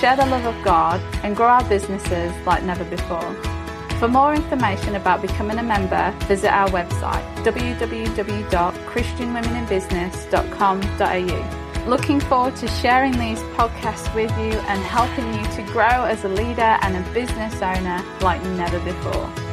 share the love of God, and grow our businesses like never before. For more information about becoming a member, visit our website www.christianwomeninbusiness.com.au. Looking forward to sharing these podcasts with you and helping you to grow as a leader and a business owner like never before.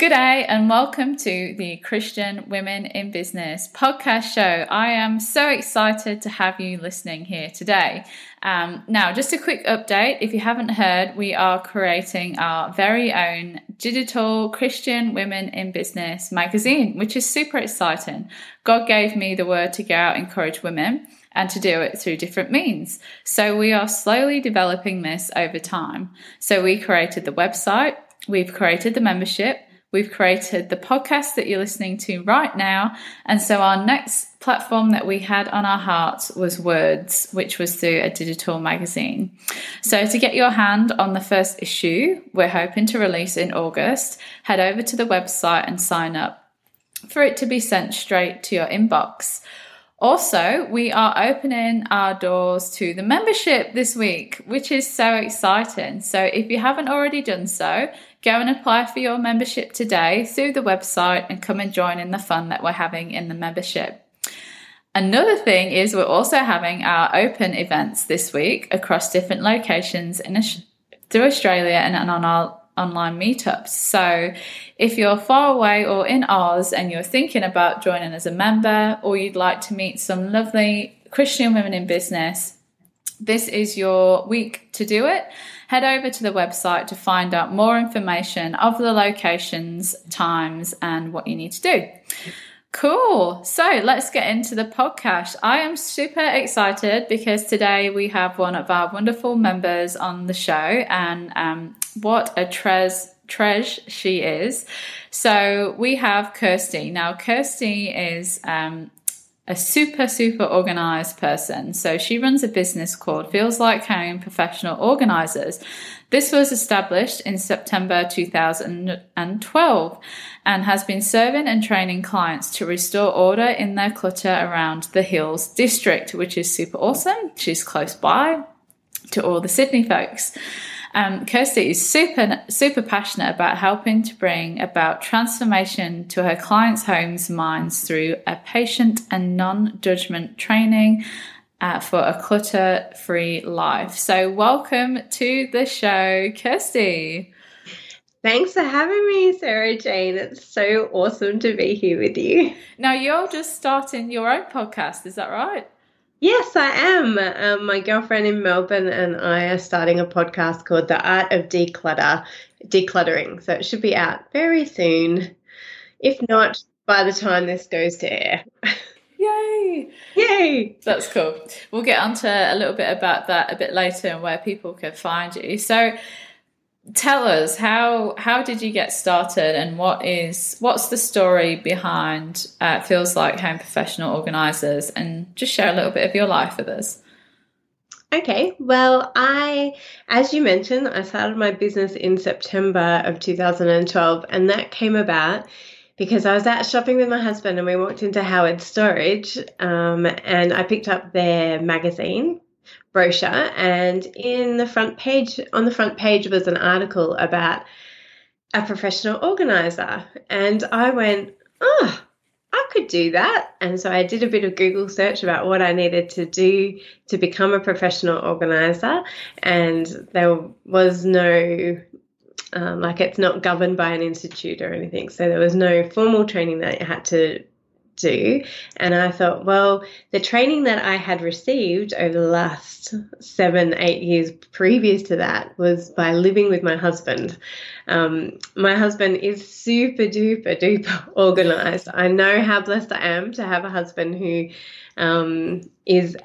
Good day and welcome to the Christian Women in Business podcast show. I am so excited to have you listening here today. Um, now, just a quick update if you haven't heard, we are creating our very own digital Christian Women in Business magazine, which is super exciting. God gave me the word to go out and encourage women and to do it through different means. So we are slowly developing this over time. So we created the website, we've created the membership. We've created the podcast that you're listening to right now. And so our next platform that we had on our hearts was Words, which was through a digital magazine. So to get your hand on the first issue, we're hoping to release in August, head over to the website and sign up for it to be sent straight to your inbox. Also, we are opening our doors to the membership this week, which is so exciting. So, if you haven't already done so, go and apply for your membership today through the website and come and join in the fun that we're having in the membership. Another thing is we're also having our open events this week across different locations in through Australia and on our online meetups. So if you're far away or in Oz and you're thinking about joining as a member or you'd like to meet some lovely Christian women in business, this is your week to do it. Head over to the website to find out more information of the locations, times, and what you need to do. Cool. So let's get into the podcast. I am super excited because today we have one of our wonderful members on the show, and um, what a tres treasure she is. So we have Kirsty. Now, Kirsty is um, a super, super organized person. So she runs a business called Feels Like Home Professional Organizers. This was established in September 2012 and has been serving and training clients to restore order in their clutter around the Hills district, which is super awesome. She's close by to all the Sydney folks. Um, Kirsty is super, super passionate about helping to bring about transformation to her clients' homes, minds through a patient and non judgment training uh, for a clutter free life. So, welcome to the show, Kirsty. Thanks for having me, Sarah Jane. It's so awesome to be here with you. Now, you're just starting your own podcast, is that right? Yes, I am. Um, my girlfriend in Melbourne and I are starting a podcast called The Art of Declutter, Decluttering. So it should be out very soon. If not, by the time this goes to air. Yay! Yay! That's cool. We'll get onto a little bit about that a bit later and where people can find you. So, tell us how how did you get started and what is what's the story behind uh, feels like home professional organizers? And just share a little bit of your life with us. Okay well i as you mentioned i started my business in september of 2012 and that came about because I was out shopping with my husband and we walked into Howard Storage um, and I picked up their magazine brochure and in the front page on the front page was an article about a professional organizer. And I went oh I could do that. And so I did a bit of Google search about what I needed to do to become a professional organizer and there was no um, like it's not governed by an institute or anything. So there was no formal training that you had to do. And I thought, well, the training that I had received over the last seven, eight years previous to that was by living with my husband. Um, my husband is super duper duper organized. I know how blessed I am to have a husband who um, is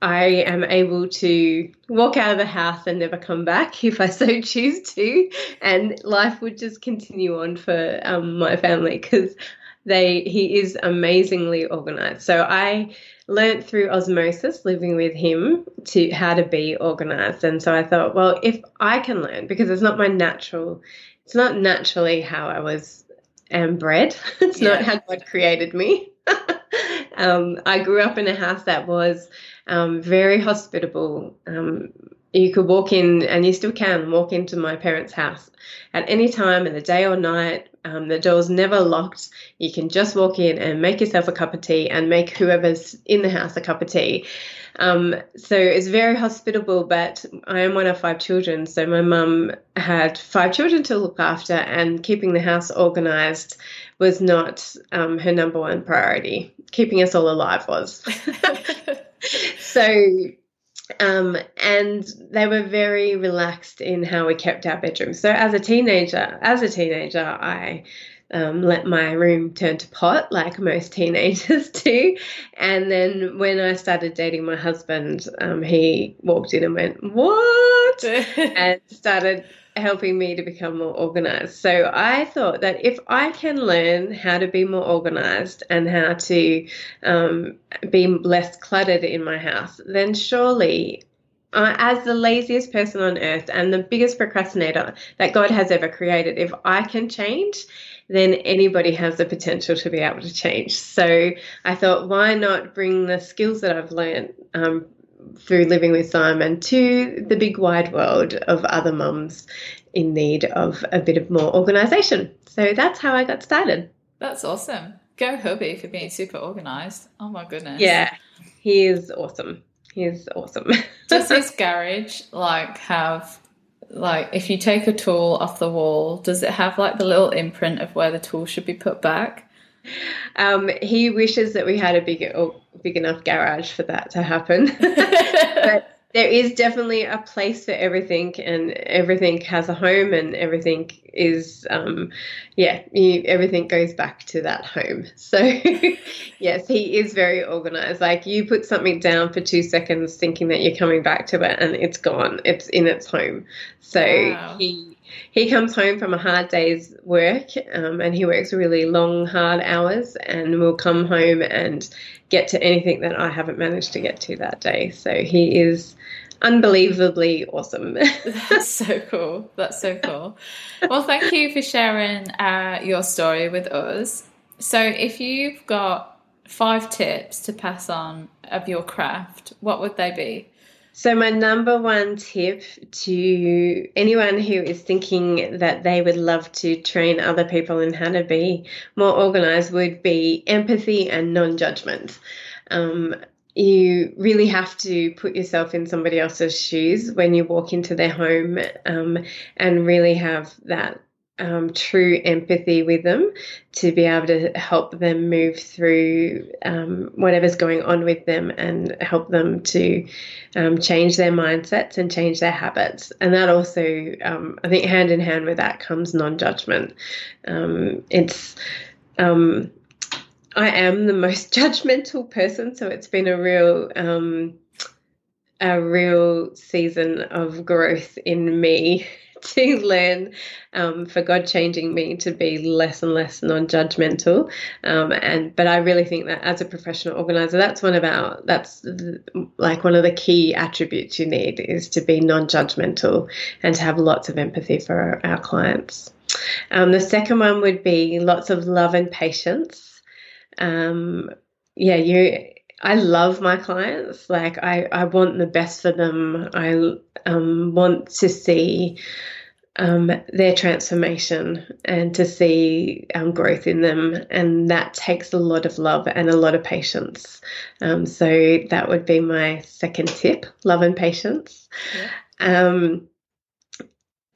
I am able to walk out of the house and never come back if I so choose to, and life would just continue on for um, my family because they he is amazingly organized. So I learned through osmosis living with him to how to be organized, and so I thought, well, if I can learn because it's not my natural, it's not naturally how I was am bred. it's yeah. not how God created me. um, I grew up in a house that was um, very hospitable. Um, you could walk in, and you still can walk into my parents' house at any time in the day or night. Um, the door's never locked. You can just walk in and make yourself a cup of tea and make whoever's in the house a cup of tea. Um, so it's very hospitable, but I am one of five children. So my mum had five children to look after, and keeping the house organized was not um, her number one priority. Keeping us all alive was. so um, and they were very relaxed in how we kept our bedroom. So as a teenager, as a teenager, I um, let my room turn to pot like most teenagers do. And then when I started dating my husband, um, he walked in and went, What? and started helping me to become more organized. So I thought that if I can learn how to be more organized and how to um, be less cluttered in my house, then surely. Uh, as the laziest person on earth and the biggest procrastinator that God has ever created, if I can change, then anybody has the potential to be able to change. So I thought, why not bring the skills that I've learned um, through living with Simon to the big wide world of other mums in need of a bit of more organisation. So that's how I got started. That's awesome. Go hubby for being super organised. Oh my goodness. Yeah, he is awesome. He is awesome. Does this garage like have like if you take a tool off the wall, does it have like the little imprint of where the tool should be put back? Um, he wishes that we had a big, big enough garage for that to happen. but there is definitely a place for everything, and everything has a home, and everything is, um, yeah, you, everything goes back to that home. So, yes, he is very organized. Like you put something down for two seconds, thinking that you're coming back to it, and it's gone. It's in its home. So wow. he he comes home from a hard day's work um, and he works really long, hard hours and will come home and get to anything that I haven't managed to get to that day. So he is unbelievably awesome. That's so cool. That's so cool. Well, thank you for sharing uh, your story with us. So, if you've got five tips to pass on of your craft, what would they be? So, my number one tip to anyone who is thinking that they would love to train other people in how to be more organized would be empathy and non judgment. Um, you really have to put yourself in somebody else's shoes when you walk into their home um, and really have that um, true empathy with them to be able to help them move through um, whatever's going on with them and help them to um, change their mindsets and change their habits. And that also, um, I think, hand in hand with that comes non judgment. Um, it's um, I am the most judgmental person, so it's been a real a real season of growth in me to learn um, for God changing me to be less and less non-judgmental. Um, and but I really think that as a professional organizer, that's one of our that's like one of the key attributes you need is to be non-judgmental and to have lots of empathy for our, our clients. Um, the second one would be lots of love and patience. Um, yeah, you I love my clients. Like I, I want the best for them. I um, want to see um, their transformation and to see um, growth in them, and that takes a lot of love and a lot of patience. Um, so that would be my second tip: love and patience. Yeah. Um,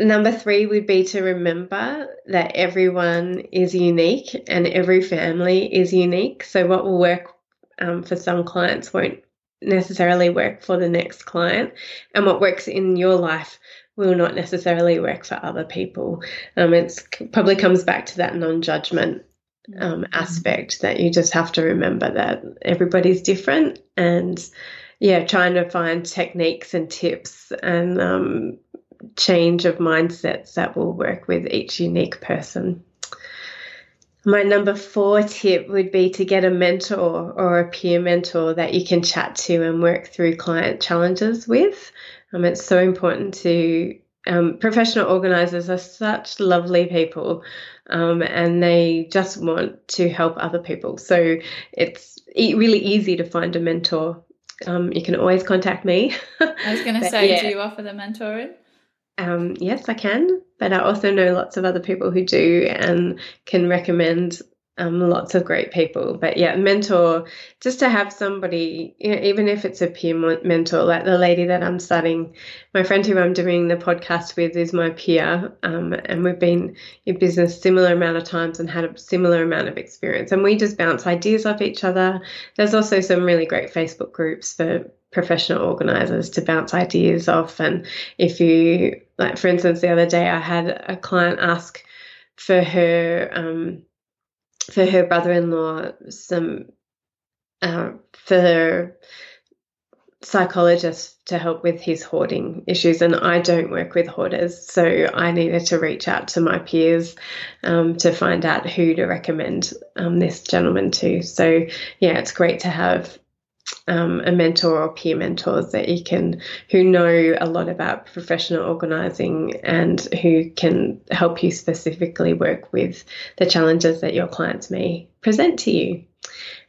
number three would be to remember that everyone is unique and every family is unique. So what will work um, for some clients won't necessarily work for the next client, and what works in your life will not necessarily work for other people. Um, it probably comes back to that non-judgment um, mm-hmm. aspect that you just have to remember that everybody's different and yeah, trying to find techniques and tips and um, change of mindsets that will work with each unique person. My number four tip would be to get a mentor or a peer mentor that you can chat to and work through client challenges with. Um, it's so important to um, professional organizers are such lovely people um, and they just want to help other people. So it's e- really easy to find a mentor. Um, you can always contact me. I was going to say, yeah. do you offer the mentoring? Um, yes, I can, but I also know lots of other people who do and can recommend um, lots of great people. But yeah, mentor, just to have somebody, you know, even if it's a peer mentor, like the lady that I'm starting, my friend who I'm doing the podcast with is my peer. Um, and we've been in business similar amount of times and had a similar amount of experience. And we just bounce ideas off each other. There's also some really great Facebook groups for professional organizers to bounce ideas off. And if you, like, for instance, the other day I had a client ask for her, um, for her brother-in-law some uh, for psychologist to help with his hoarding issues and I don't work with hoarders so I needed to reach out to my peers um, to find out who to recommend um, this gentleman to so yeah it's great to have um, a mentor or peer mentors that you can who know a lot about professional organizing and who can help you specifically work with the challenges that your clients may present to you.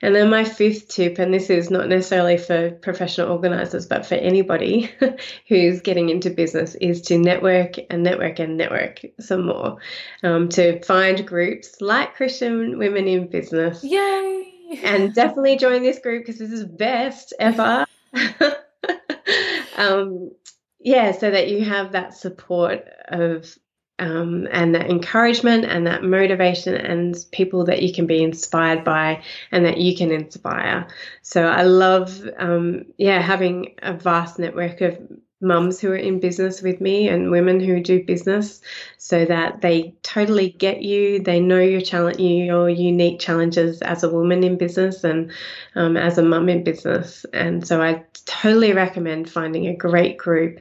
And then my fifth tip, and this is not necessarily for professional organizers, but for anybody who's getting into business, is to network and network and network some more. Um, to find groups like Christian Women in Business. Yay! And definitely join this group because this is best ever. um, yeah, so that you have that support of um, and that encouragement and that motivation and people that you can be inspired by and that you can inspire. So I love, um, yeah, having a vast network of mums who are in business with me and women who do business so that they totally get you they know your challenge your unique challenges as a woman in business and um, as a mum in business. And so i totally recommend finding a great group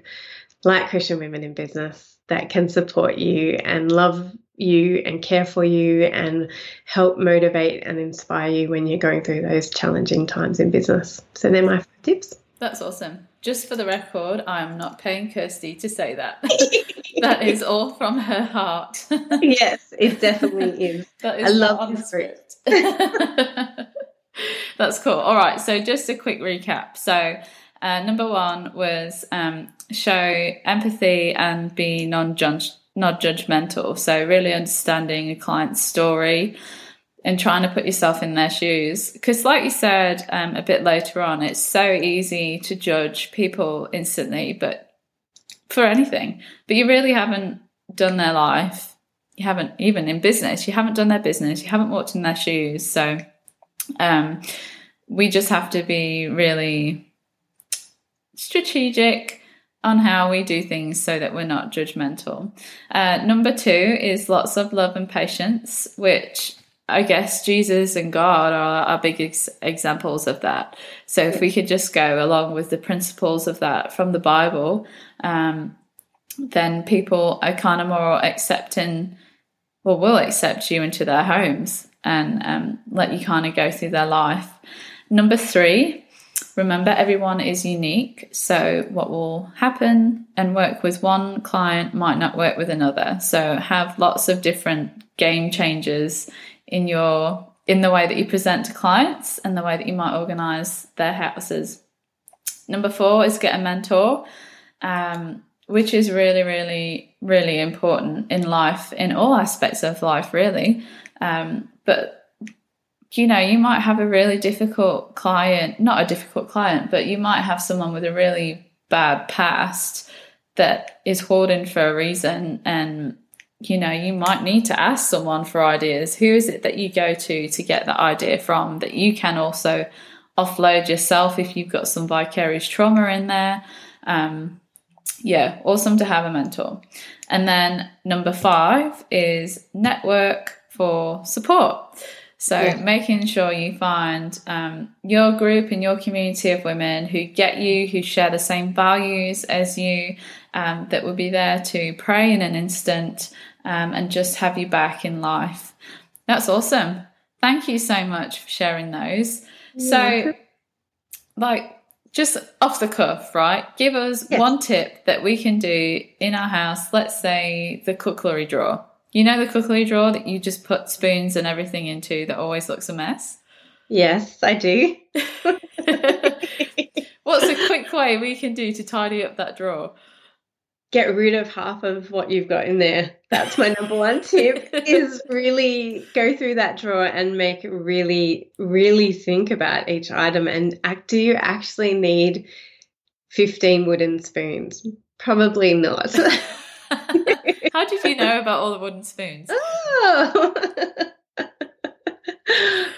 like christian women in business that can support you and love you and care for you and help motivate and inspire you when you're going through those challenging times in business. So they're my tips that's awesome just for the record, I am not paying Kirsty to say that. that is all from her heart. yes, it definitely is. That is I love the script. That's cool. All right, so just a quick recap. So, uh, number one was um, show empathy and be non non judgmental. So, really understanding a client's story and trying to put yourself in their shoes. Because, like you said um, a bit later on, it's so easy to judge people instantly, but for anything. But you really haven't done their life. You haven't, even in business, you haven't done their business. You haven't walked in their shoes. So, um, we just have to be really strategic on how we do things so that we're not judgmental. Uh, number two is lots of love and patience, which I guess Jesus and God are, big ex- examples of that. So if we could just go along with the principles of that from the Bible, um, then people are kind of more accepting, or will accept you into their homes and um, let you kind of go through their life. Number three, remember everyone is unique. So what will happen and work with one client might not work with another. So have lots of different game changers in your in the way that you present to clients and the way that you might organize their houses. Number four is get a mentor, um, which is really, really, really important in life, in all aspects of life, really. Um, but you know, you might have a really difficult client, not a difficult client, but you might have someone with a really bad past that is hoarding for a reason and you know, you might need to ask someone for ideas. Who is it that you go to to get that idea from that you can also offload yourself if you've got some vicarious trauma in there? Um, yeah, awesome to have a mentor. And then number five is network for support. So Yeah. making sure you find um, your group and your community of women who get you, who share the same values as you, um, that will be there to pray in an instant um, and just have you back in life. That's awesome. Thank you so much for sharing those. So, like, just off the cuff, right? Give us Yes. one tip that we can do in our house. Let's say the cookery drawer. You know the cookery drawer that you just put spoons and everything into that always looks a mess? Yes, I do. What's a quick way we can do to tidy up that drawer? Get rid of half of what you've got in there. That's my number one tip is really go through that drawer and make really, really think about each item and act, do you actually need 15 wooden spoons? Probably not. How did you know about all the wooden spoons? Oh.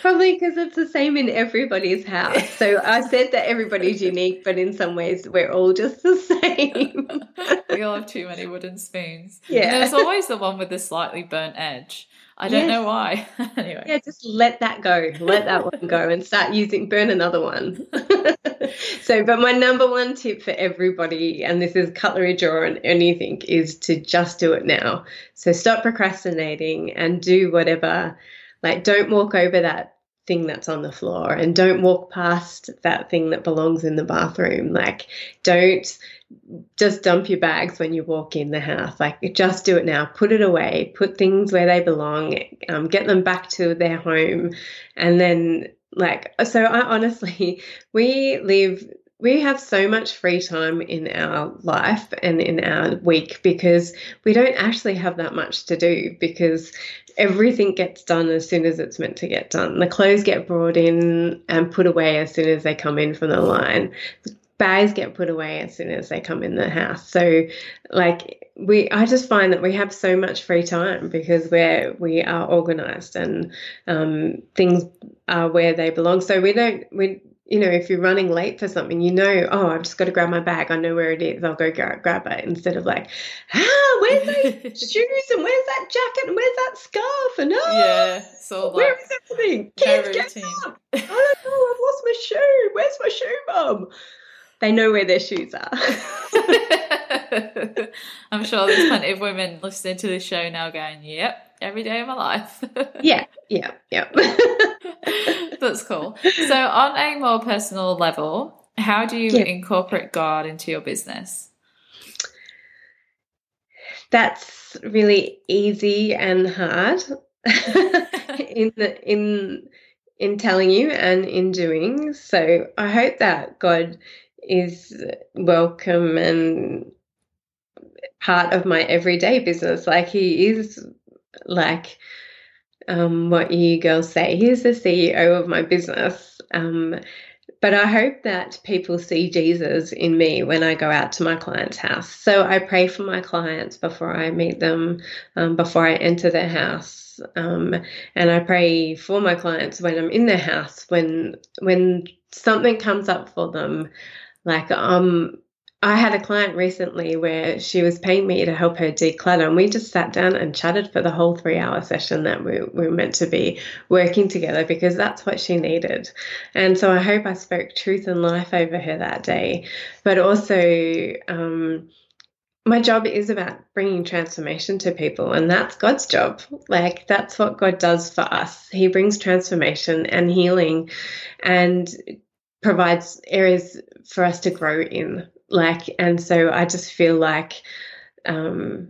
Probably because it's the same in everybody's house. So I said that everybody's unique, but in some ways we're all just the same. we all have too many wooden spoons. Yeah. And there's always the one with the slightly burnt edge. I don't Yes. know why. anyway. Yeah, just let that go. Let that one go and start using burn another one. so, but my number one tip for everybody, and this is cutlery drawer and anything, is to just do it now. So stop procrastinating and do whatever. Like, don't walk over that thing that's on the floor and don't walk past that thing that belongs in the bathroom. Like, don't just dump your bags when you walk in the house. Like, just do it now. Put it away. Put things where they belong. Um, get them back to their home, and then like. So, I honestly, we live. We have so much free time in our life and in our week because we don't actually have that much to do because everything gets done as soon as it's meant to get done. The clothes get brought in and put away as soon as they come in from the line bags get put away as soon as they come in the house. So like we I just find that we have so much free time because we're we are organized and um, things are where they belong. So we don't we you know, if you're running late for something, you know, oh, I've just got to grab my bag. I know where it is. I'll go grab, grab it instead of like, ah, where's those shoes and where's that jacket and where's that scarf and oh, yeah. So where is everything? Kids, get up! I don't know. I've lost my shoe. Where's my shoe, mum? They know where their shoes are. I'm sure there's plenty of women listening to this show now going, Yep, every day of my life. yeah, yeah, yeah. That's cool. So, on a more personal level, how do you Yeah. incorporate God into your business? That's really easy and hard in the, in in telling you and in doing. So I hope that God is welcome and part of my everyday business. Like He is like um, what you girls say. He's the CEO of my business. Um, but I hope that people see Jesus in me when I go out to my client's house. So I pray for my clients before I meet them, um, before I enter their house, um, and I pray for my clients when I'm in their house. When when something comes up for them, like um, I had a client recently where she was paying me to help her declutter, and we just sat down and chatted for the whole three hour session that we, we were meant to be working together because that's what she needed. And so I hope I spoke truth and life over her that day. But also, um, my job is about bringing transformation to people, and that's God's job. Like, that's what God does for us. He brings transformation and healing and provides areas for us to grow in like and so i just feel like um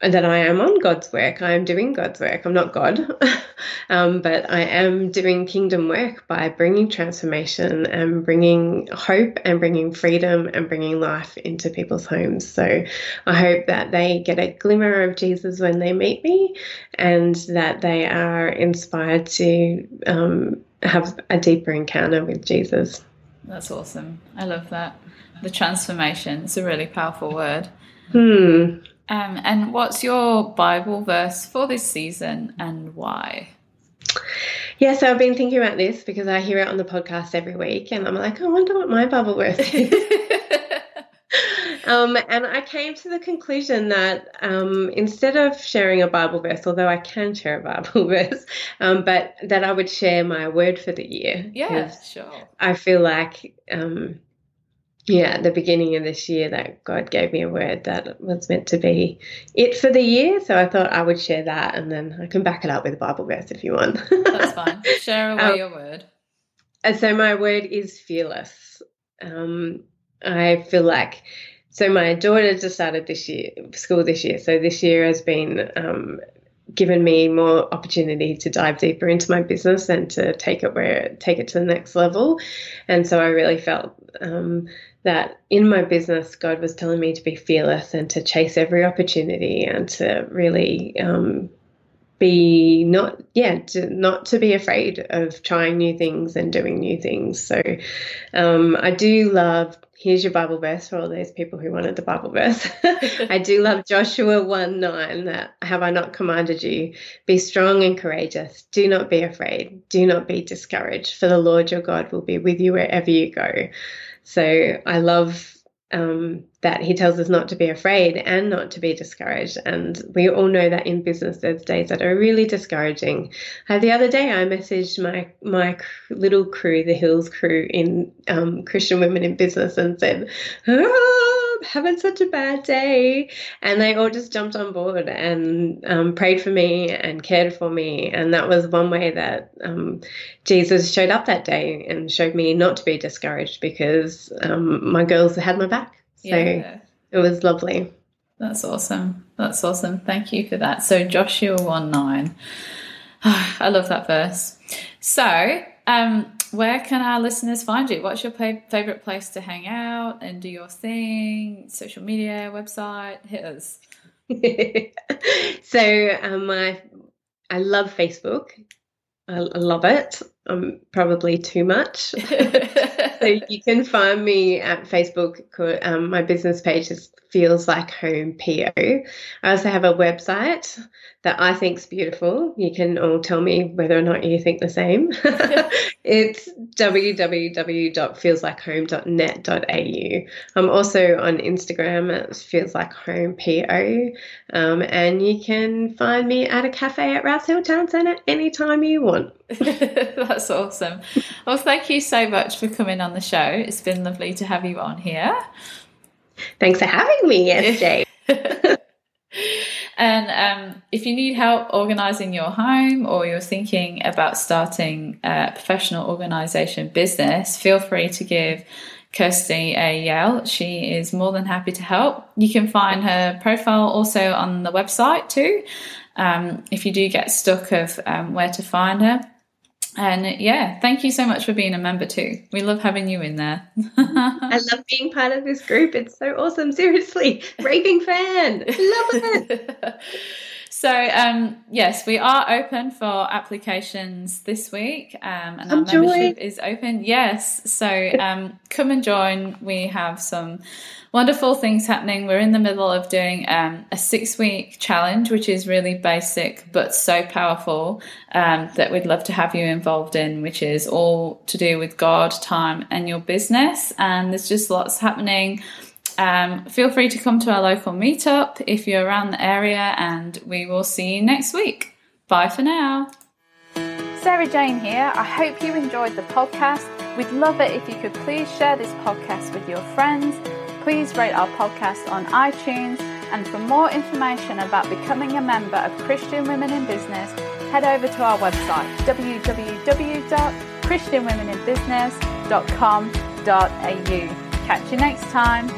that i am on god's work i am doing god's work i'm not god um, but i am doing kingdom work by bringing transformation and bringing hope and bringing freedom and bringing life into people's homes so i hope that they get a glimmer of jesus when they meet me and that they are inspired to um, have a deeper encounter with jesus That's awesome. I love that. The transformation. It's a really powerful word. hmm Um, and what's your Bible verse for this season and why? Yeah, so I've been thinking about this because I hear it on the podcast every week, and I'm like, I wonder what my Bible verse is. Um, and I came to the conclusion that um, instead of sharing a Bible verse, although I can share a Bible verse, um, but that I would share my word for the year. Yeah, sure. I feel like, um, yeah, at the beginning of this year, that God gave me a word that was meant to be it for the year. So I thought I would share that, and then I can back it up with a Bible verse if you want. That's fine. Share away um, your word. And so my word is fearless. Um, I feel like so my daughter just started this year school this year. So this year has been um, given me more opportunity to dive deeper into my business and to take it where take it to the next level. And so I really felt um, that in my business, God was telling me to be fearless and to chase every opportunity and to really um, be not yeah to, not to be afraid of trying new things and doing new things. So um, i do love here's your bible verse for all those people who wanted the bible verse. I do love joshua 1 9 that have i not commanded you? Be strong and courageous. Do not be afraid. Do not be discouraged. For the lord your god will be with you wherever you go so i love um, that he tells us not to be afraid and not to be discouraged. And we all know that in business, there's days that are really discouraging. Uh, the other day, I messaged my my little crew, the Hills crew in um, Christian Women in Business, and said, I'm having such a bad day. And they all just jumped on board and um, prayed for me and cared for me. And that was one way that um, Jesus showed up that day and showed me not to be discouraged because um, my girls had my back. So yeah. it was lovely. That's awesome. That's awesome. Thank you for that. So Joshua 1 9. I love that verse. So, um, where can our listeners find you? What's your favorite place to hang out and do your thing? Social media, website, hit us. so, um, I, I love Facebook. I, I love it. I'm probably too much. so you can find me at Facebook. Um, my business page is feels like home PO. I also have a website that I think is beautiful. You can all tell me whether or not you think the same. it's www.feelslikehome.net.au. I'm also on Instagram at feels like home PO. Um, and you can find me at a cafe at Rouse Hill Town Centre anytime you want. That's awesome. Well, thank you so much for coming on the show. It's been lovely to have you on here. Thanks for having me, SJ. and um, if you need help organizing your home or you're thinking about starting a professional organization business, feel free to give Kirsty a yell. She is more than happy to help. You can find her profile also on the website too. Um, if you do get stuck of um, where to find her, and yeah, thank you so much for being a member too. We love having you in there. I love being part of this group. It's so awesome. Seriously, raving fan. Love it. so um, yes, we are open for applications this week, um, and our membership is open. Yes, so um, come and join. We have some wonderful things happening. We're in the middle of doing um, a six week challenge, which is really basic but so powerful um, that we'd love to have you involved in, which is all to do with God, time, and your business. And there's just lots happening. Um, feel free to come to our local meetup if you're around the area, and we will see you next week. Bye for now. Sarah Jane here. I hope you enjoyed the podcast. We'd love it if you could please share this podcast with your friends please rate our podcast on iTunes. And for more information about becoming a member of Christian Women in Business, head over to our website www.christianwomeninbusiness.com.au. Catch you next time.